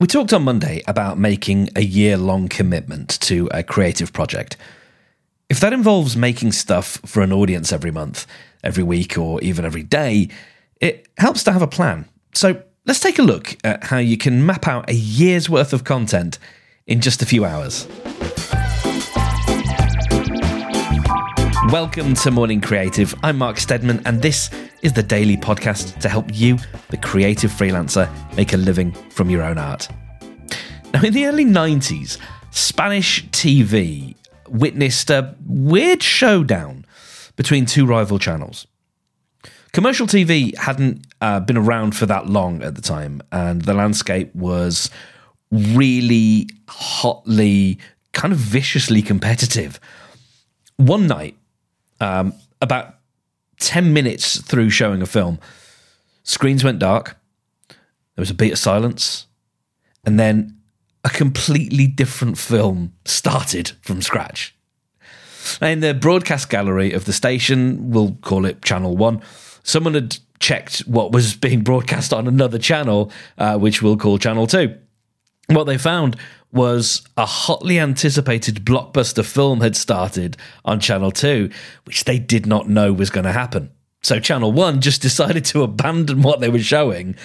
We talked on Monday about making a year long commitment to a creative project. If that involves making stuff for an audience every month, every week, or even every day, it helps to have a plan. So let's take a look at how you can map out a year's worth of content in just a few hours. Welcome to Morning Creative. I'm Mark Steadman, and this is the daily podcast to help you, the creative freelancer, make a living from your own art. Now, in the early 90s, Spanish TV witnessed a weird showdown between two rival channels. Commercial TV hadn't uh, been around for that long at the time, and the landscape was really hotly, kind of viciously competitive. One night, um, about 10 minutes through showing a film, screens went dark. There was a beat of silence. And then a completely different film started from scratch. In the broadcast gallery of the station, we'll call it Channel 1, someone had checked what was being broadcast on another channel, uh, which we'll call Channel 2. What they found was a hotly anticipated blockbuster film had started on Channel 2, which they did not know was going to happen. So Channel 1 just decided to abandon what they were showing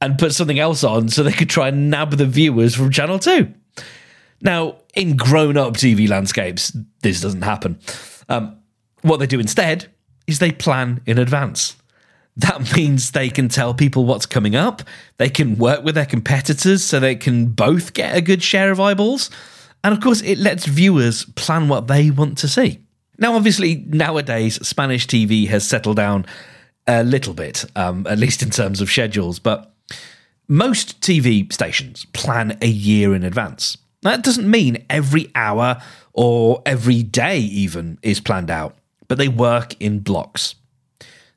and put something else on so they could try and nab the viewers from Channel 2. Now, in grown up TV landscapes, this doesn't happen. Um, what they do instead is they plan in advance. That means they can tell people what's coming up. They can work with their competitors so they can both get a good share of eyeballs. And of course, it lets viewers plan what they want to see. Now, obviously, nowadays, Spanish TV has settled down a little bit, um, at least in terms of schedules, but most TV stations plan a year in advance. That doesn't mean every hour or every day, even, is planned out, but they work in blocks.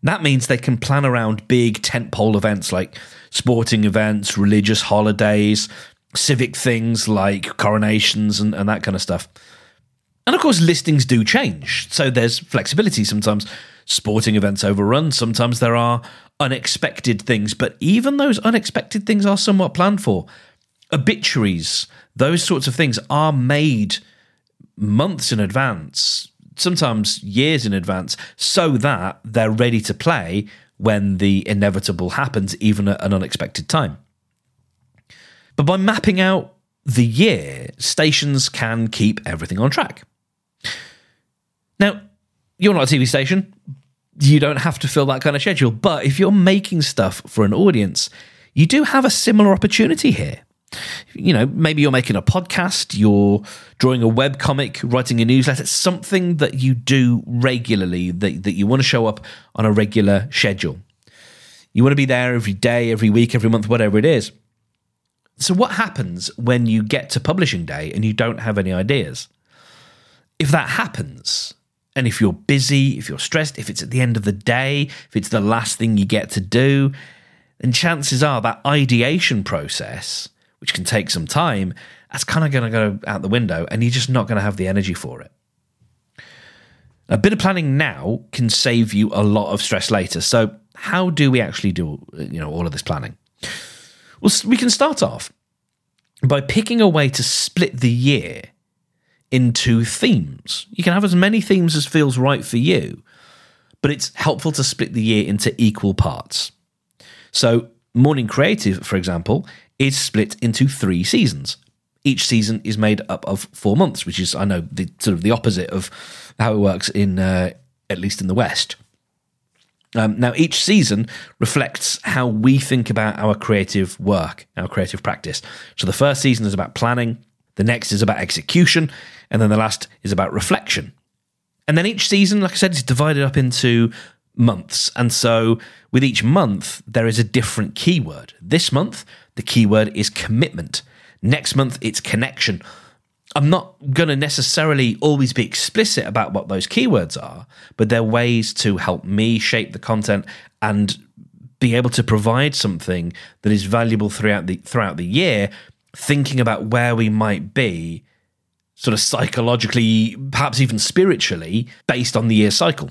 That means they can plan around big tentpole events like sporting events, religious holidays, civic things like coronations and, and that kind of stuff. And of course, listings do change. So there's flexibility. Sometimes sporting events overrun, sometimes there are unexpected things. But even those unexpected things are somewhat planned for. Obituaries, those sorts of things are made months in advance sometimes years in advance, so that they're ready to play when the inevitable happens, even at an unexpected time. But by mapping out the year, stations can keep everything on track. Now, you're not a TV station. You don't have to fill that kind of schedule. But if you're making stuff for an audience, you do have a similar opportunity here you know, maybe you're making a podcast, you're drawing a web comic, writing a newsletter, something that you do regularly, that, that you want to show up on a regular schedule. You want to be there every day, every week, every month, whatever it is. So, what happens when you get to publishing day and you don't have any ideas? If that happens, and if you're busy, if you're stressed, if it's at the end of the day, if it's the last thing you get to do, then chances are that ideation process which can take some time, that's kind of going to go out the window and you're just not going to have the energy for it. A bit of planning now can save you a lot of stress later. So, how do we actually do you know all of this planning? Well, we can start off by picking a way to split the year into themes. You can have as many themes as feels right for you, but it's helpful to split the year into equal parts. So, Morning Creative, for example, is split into three seasons. Each season is made up of four months, which is, I know, the sort of the opposite of how it works in, uh, at least in the West. Um, now, each season reflects how we think about our creative work, our creative practice. So, the first season is about planning, the next is about execution, and then the last is about reflection. And then each season, like I said, is divided up into months. And so, with each month, there is a different keyword. This month, the keyword is commitment. Next month, it's connection. I'm not going to necessarily always be explicit about what those keywords are, but they're ways to help me shape the content and be able to provide something that is valuable throughout the throughout the year, thinking about where we might be sort of psychologically, perhaps even spiritually, based on the year cycle.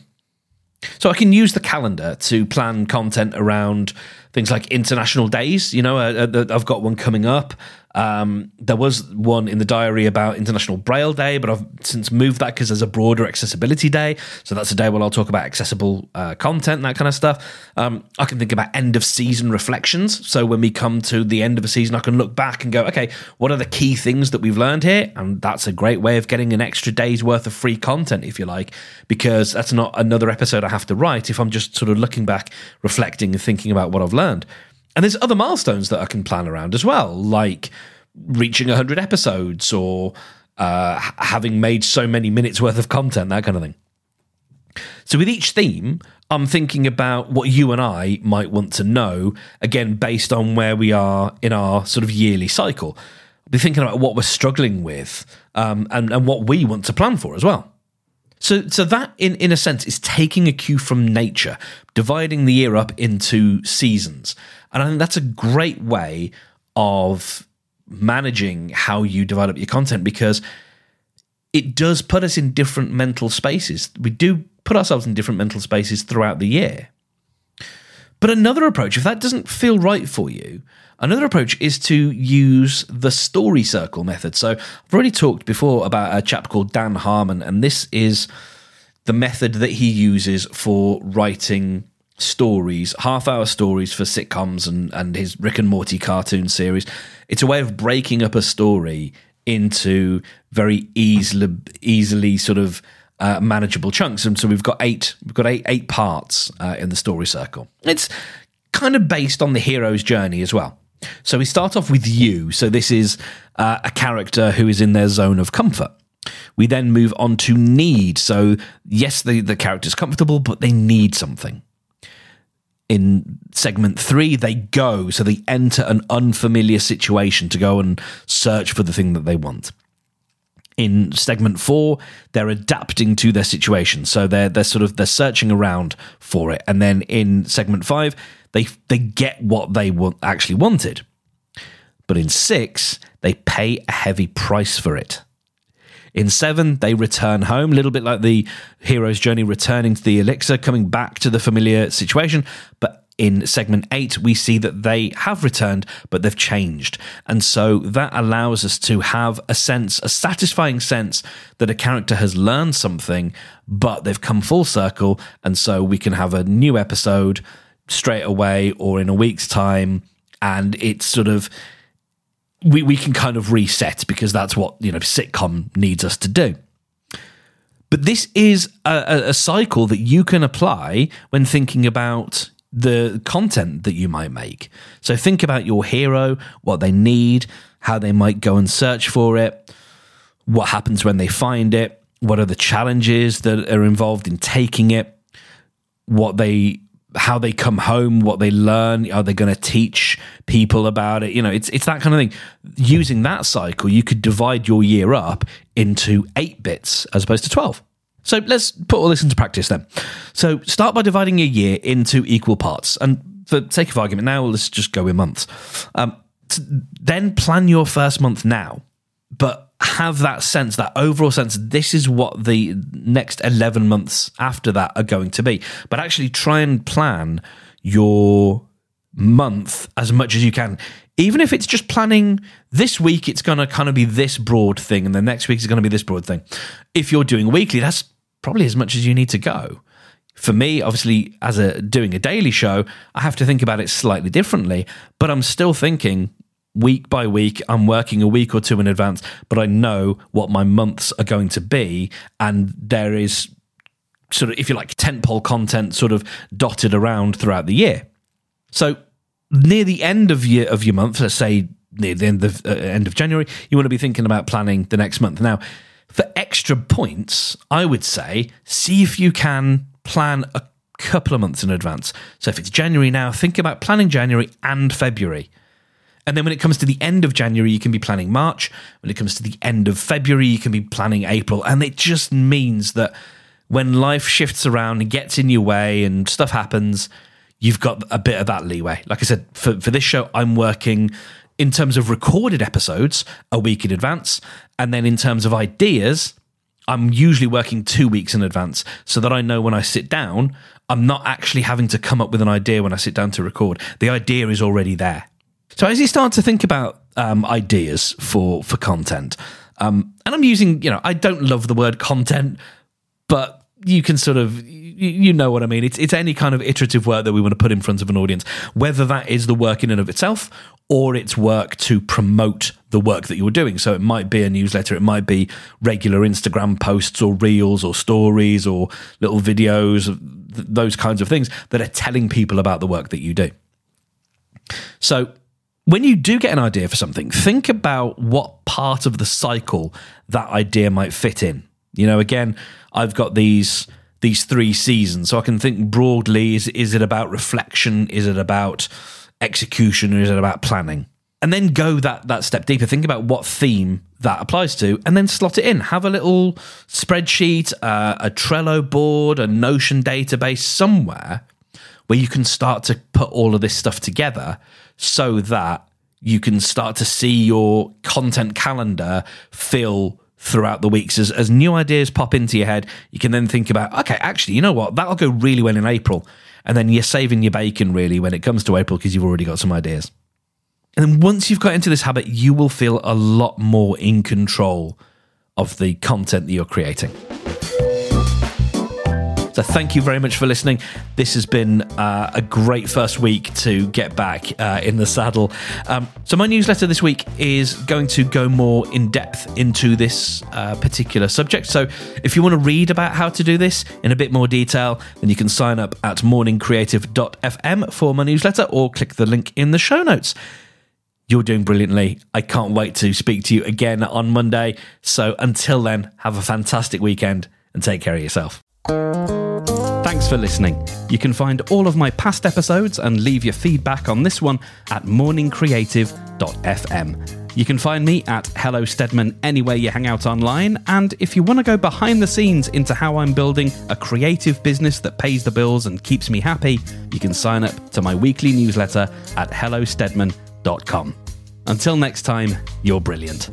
So I can use the calendar to plan content around things like international days. You know, uh, uh, I've got one coming up. Um, there was one in the diary about International Braille Day, but I've since moved that because there's a broader accessibility day. So that's a day where I'll talk about accessible uh, content and that kind of stuff. Um, I can think about end of season reflections. So when we come to the end of a season, I can look back and go, okay, what are the key things that we've learned here? And that's a great way of getting an extra day's worth of free content, if you like, because that's not another episode I have to write if I'm just sort of looking back, reflecting, and thinking about what I've learned. And there's other milestones that I can plan around as well, like reaching 100 episodes or uh, having made so many minutes worth of content, that kind of thing. So with each theme, I'm thinking about what you and I might want to know, again, based on where we are in our sort of yearly cycle. I'll be thinking about what we're struggling with um, and, and what we want to plan for as well. So, so that, in, in a sense, is taking a cue from nature, dividing the year up into seasons. And I think that's a great way of managing how you develop your content because it does put us in different mental spaces. We do put ourselves in different mental spaces throughout the year. But another approach, if that doesn't feel right for you, another approach is to use the story circle method. So I've already talked before about a chap called Dan Harmon, and this is the method that he uses for writing stories, half hour stories for sitcoms and, and his Rick and Morty cartoon series. It's a way of breaking up a story into very easily, easily sort of uh, manageable chunks. And so we've got eight, we've got eight, eight parts uh, in the story circle. It's kind of based on the hero's journey as well. So we start off with you. So this is uh, a character who is in their zone of comfort. We then move on to need. So yes, the, the character's comfortable, but they need something in segment three, they go, so they enter an unfamiliar situation to go and search for the thing that they want. In segment four, they're adapting to their situation, so they're they're sort of they're searching around for it, and then in segment five, they they get what they want actually wanted. But in six, they pay a heavy price for it. In seven, they return home, a little bit like the hero's journey returning to the elixir, coming back to the familiar situation. But in segment eight, we see that they have returned, but they've changed. And so that allows us to have a sense, a satisfying sense that a character has learned something, but they've come full circle. And so we can have a new episode straight away or in a week's time. And it's sort of we, we can kind of reset because that's what you know sitcom needs us to do but this is a, a, cycle that you can apply when thinking about the content that you might make so think about your hero what they need how they might go and search for it what happens when they find it what are the challenges that are involved in taking it what they how they come home, what they learn, are they going to teach people about it? You know, it's it's that kind of thing. Using that cycle, you could divide your year up into eight bits as opposed to twelve. So let's put all this into practice then. So start by dividing your year into equal parts, and for the sake of argument, now let's just go in months. Um, then plan your first month now, but have that sense, that overall sense, this is what the next 11 months after that are going to be. But actually try and plan your month as much as you can. Even if it's just planning this week, it's going to kind of be this broad thing, and the next week is going to be this broad thing. If you're doing weekly, that's probably as much as you need to go. For me, obviously, as a doing a daily show, I have to think about it slightly differently, but I'm still thinking week by week. I'm working a week or two in advance, but I know what my months are going to be. And there is sort of, if you like, tentpole content sort of dotted around throughout the year. So near the end of your, of your month, let's say near the end of, uh, end of January, you want to be thinking about planning the next month. Now, for extra points, I would say see if you can plan a couple of months in advance. So if it's January now, think about planning January and February. And then when it comes to the end of January, you can be planning March. When it comes to the end of February, you can be planning April. And it just means that when life shifts around and gets in your way and stuff happens, you've got a bit of that leeway. Like I said, for, for this show, I'm working in terms of recorded episodes a week in advance. And then in terms of ideas, I'm usually working two weeks in advance so that I know when I sit down, I'm not actually having to come up with an idea when I sit down to record. The idea is already there. So as you start to think about um, ideas for for content, um, and I'm using, you know, I don't love the word content, but you can sort of you know what I mean. It's it's any kind of iterative work that we want to put in front of an audience, whether that is the work in and of itself or it's work to promote the work that you're doing. So it might be a newsletter, it might be regular Instagram posts or reels or stories or little videos, those kinds of things that are telling people about the work that you do. So when you do get an idea for something, think about what part of the cycle that idea might fit in. You know, again, I've got these these three seasons, so I can think broadly: is is it about reflection? Is it about execution, or is it about planning? And then go that that step deeper. Think about what theme that applies to, and then slot it in. Have a little spreadsheet, uh, a Trello board, a Notion database somewhere where you can start to put all of this stuff together so that you can start to see your content calendar fill throughout the weeks as, as new ideas pop into your head. You can then think about okay actually you know what? That'll go really well in april. And then you're saving your bacon really when it comes to april because you've already got some ideas. And then once you've got into this habit you will feel a lot more in control of the content that you're creating so thank you very much for listening. This has been uh, a great first week to get back uh, in the saddle. Um, so my newsletter this week is going to go more in depth into this uh, particular subject. So if you want to read about how to do this in a bit more detail, then you can sign up at morningcreative.fm for my newsletter or click the link in the show notes. You're doing brilliantly. I can't wait to speak to you again on Monday. So until then, have a fantastic weekend and take care of yourself. Thanks for listening. You can find all of my past episodes and leave your feedback on this one at morningcreative.fm. You can find me at Hello Steadman anywhere you hang out online. And if you want to go behind the scenes into how I'm building a creative business that pays the bills and keeps me happy, you can sign up to my weekly newsletter at hellosteadman.com. Until next time, you're brilliant.